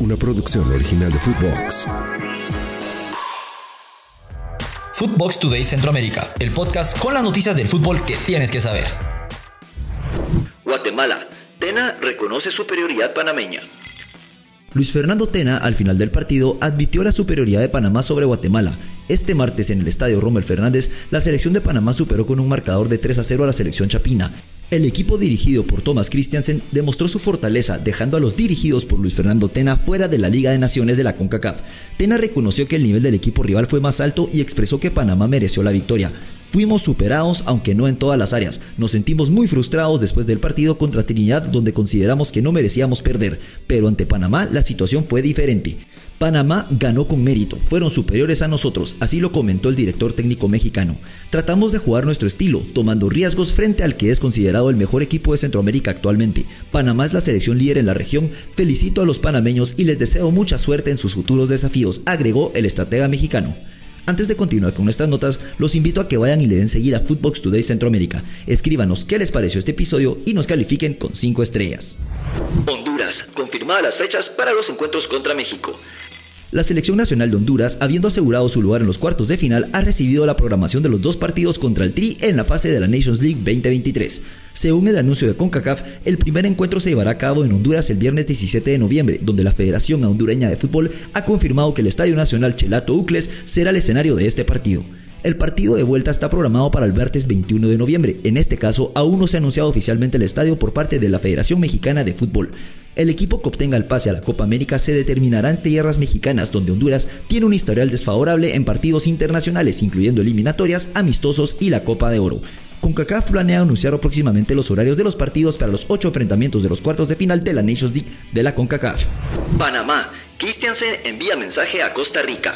una producción original de Footbox. Footbox Today Centroamérica, el podcast con las noticias del fútbol que tienes que saber. Guatemala. Tena reconoce superioridad panameña. Luis Fernando Tena, al final del partido, admitió la superioridad de Panamá sobre Guatemala. Este martes en el estadio Rommel Fernández, la selección de Panamá superó con un marcador de 3 a 0 a la selección chapina. El equipo dirigido por Thomas Christiansen demostró su fortaleza, dejando a los dirigidos por Luis Fernando Tena fuera de la Liga de Naciones de la CONCACAF. Tena reconoció que el nivel del equipo rival fue más alto y expresó que Panamá mereció la victoria. Fuimos superados, aunque no en todas las áreas. Nos sentimos muy frustrados después del partido contra Trinidad, donde consideramos que no merecíamos perder, pero ante Panamá la situación fue diferente. Panamá ganó con mérito, fueron superiores a nosotros, así lo comentó el director técnico mexicano. Tratamos de jugar nuestro estilo, tomando riesgos frente al que es considerado el mejor equipo de Centroamérica actualmente. Panamá es la selección líder en la región, felicito a los panameños y les deseo mucha suerte en sus futuros desafíos, agregó el estratega mexicano. Antes de continuar con nuestras notas, los invito a que vayan y le den seguir a Footbox Today Centroamérica. Escríbanos qué les pareció este episodio y nos califiquen con 5 estrellas. Honduras. Confirmadas las fechas para los encuentros contra México. La selección nacional de Honduras, habiendo asegurado su lugar en los cuartos de final, ha recibido la programación de los dos partidos contra el Tri en la fase de la Nations League 2023. Según el anuncio de CONCACAF, el primer encuentro se llevará a cabo en Honduras el viernes 17 de noviembre, donde la Federación Hondureña de Fútbol ha confirmado que el Estadio Nacional Chelato Ucles será el escenario de este partido. El partido de vuelta está programado para el martes 21 de noviembre. En este caso, aún no se ha anunciado oficialmente el estadio por parte de la Federación Mexicana de Fútbol. El equipo que obtenga el pase a la Copa América se determinará en tierras mexicanas, donde Honduras tiene un historial desfavorable en partidos internacionales, incluyendo eliminatorias, amistosos y la Copa de Oro. CONCACAF planea anunciar próximamente los horarios de los partidos para los ocho enfrentamientos de los cuartos de final de la Nations League de la CONCACAF. Panamá. Christiansen envía mensaje a Costa Rica.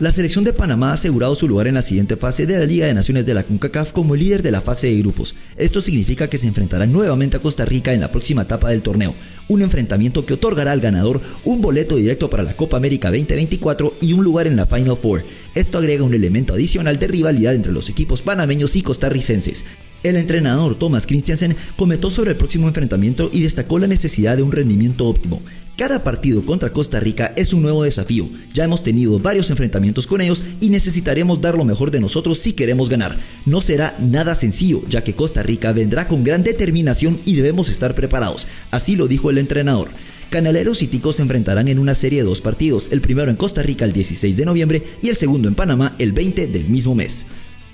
La selección de Panamá ha asegurado su lugar en la siguiente fase de la Liga de Naciones de la CONCACAF como líder de la fase de grupos. Esto significa que se enfrentará nuevamente a Costa Rica en la próxima etapa del torneo, un enfrentamiento que otorgará al ganador un boleto directo para la Copa América 2024 y un lugar en la Final Four. Esto agrega un elemento adicional de rivalidad entre los equipos panameños y costarricenses. El entrenador Thomas Christiansen comentó sobre el próximo enfrentamiento y destacó la necesidad de un rendimiento óptimo. Cada partido contra Costa Rica es un nuevo desafío. Ya hemos tenido varios enfrentamientos con ellos y necesitaremos dar lo mejor de nosotros si queremos ganar. No será nada sencillo, ya que Costa Rica vendrá con gran determinación y debemos estar preparados. Así lo dijo el entrenador. Canaleros y Ticos se enfrentarán en una serie de dos partidos, el primero en Costa Rica el 16 de noviembre y el segundo en Panamá el 20 del mismo mes.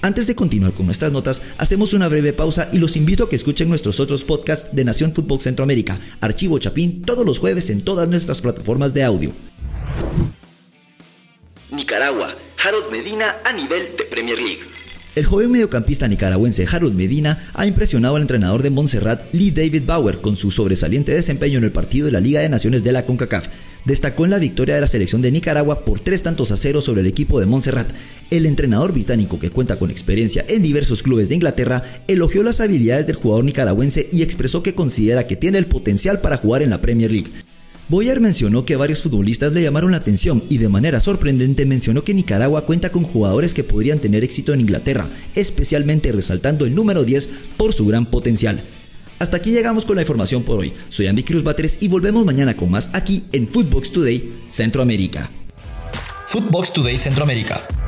Antes de continuar con nuestras notas, hacemos una breve pausa y los invito a que escuchen nuestros otros podcasts de Nación Fútbol Centroamérica, Archivo Chapín, todos los jueves en todas nuestras plataformas de audio. Nicaragua. Harold Medina a nivel de Premier League. El joven mediocampista nicaragüense Harold Medina ha impresionado al entrenador de Montserrat, Lee David Bauer, con su sobresaliente desempeño en el partido de la Liga de Naciones de la CONCACAF. Destacó en la victoria de la selección de Nicaragua por tres tantos a cero sobre el equipo de Montserrat. El entrenador británico, que cuenta con experiencia en diversos clubes de Inglaterra, elogió las habilidades del jugador nicaragüense y expresó que considera que tiene el potencial para jugar en la Premier League. Boyer mencionó que varios futbolistas le llamaron la atención y de manera sorprendente mencionó que Nicaragua cuenta con jugadores que podrían tener éxito en Inglaterra, especialmente resaltando el número 10 por su gran potencial. Hasta aquí llegamos con la información por hoy. Soy Andy Cruz Batres y volvemos mañana con más aquí en Footbox Today Centroamérica. Footbox Today Centroamérica.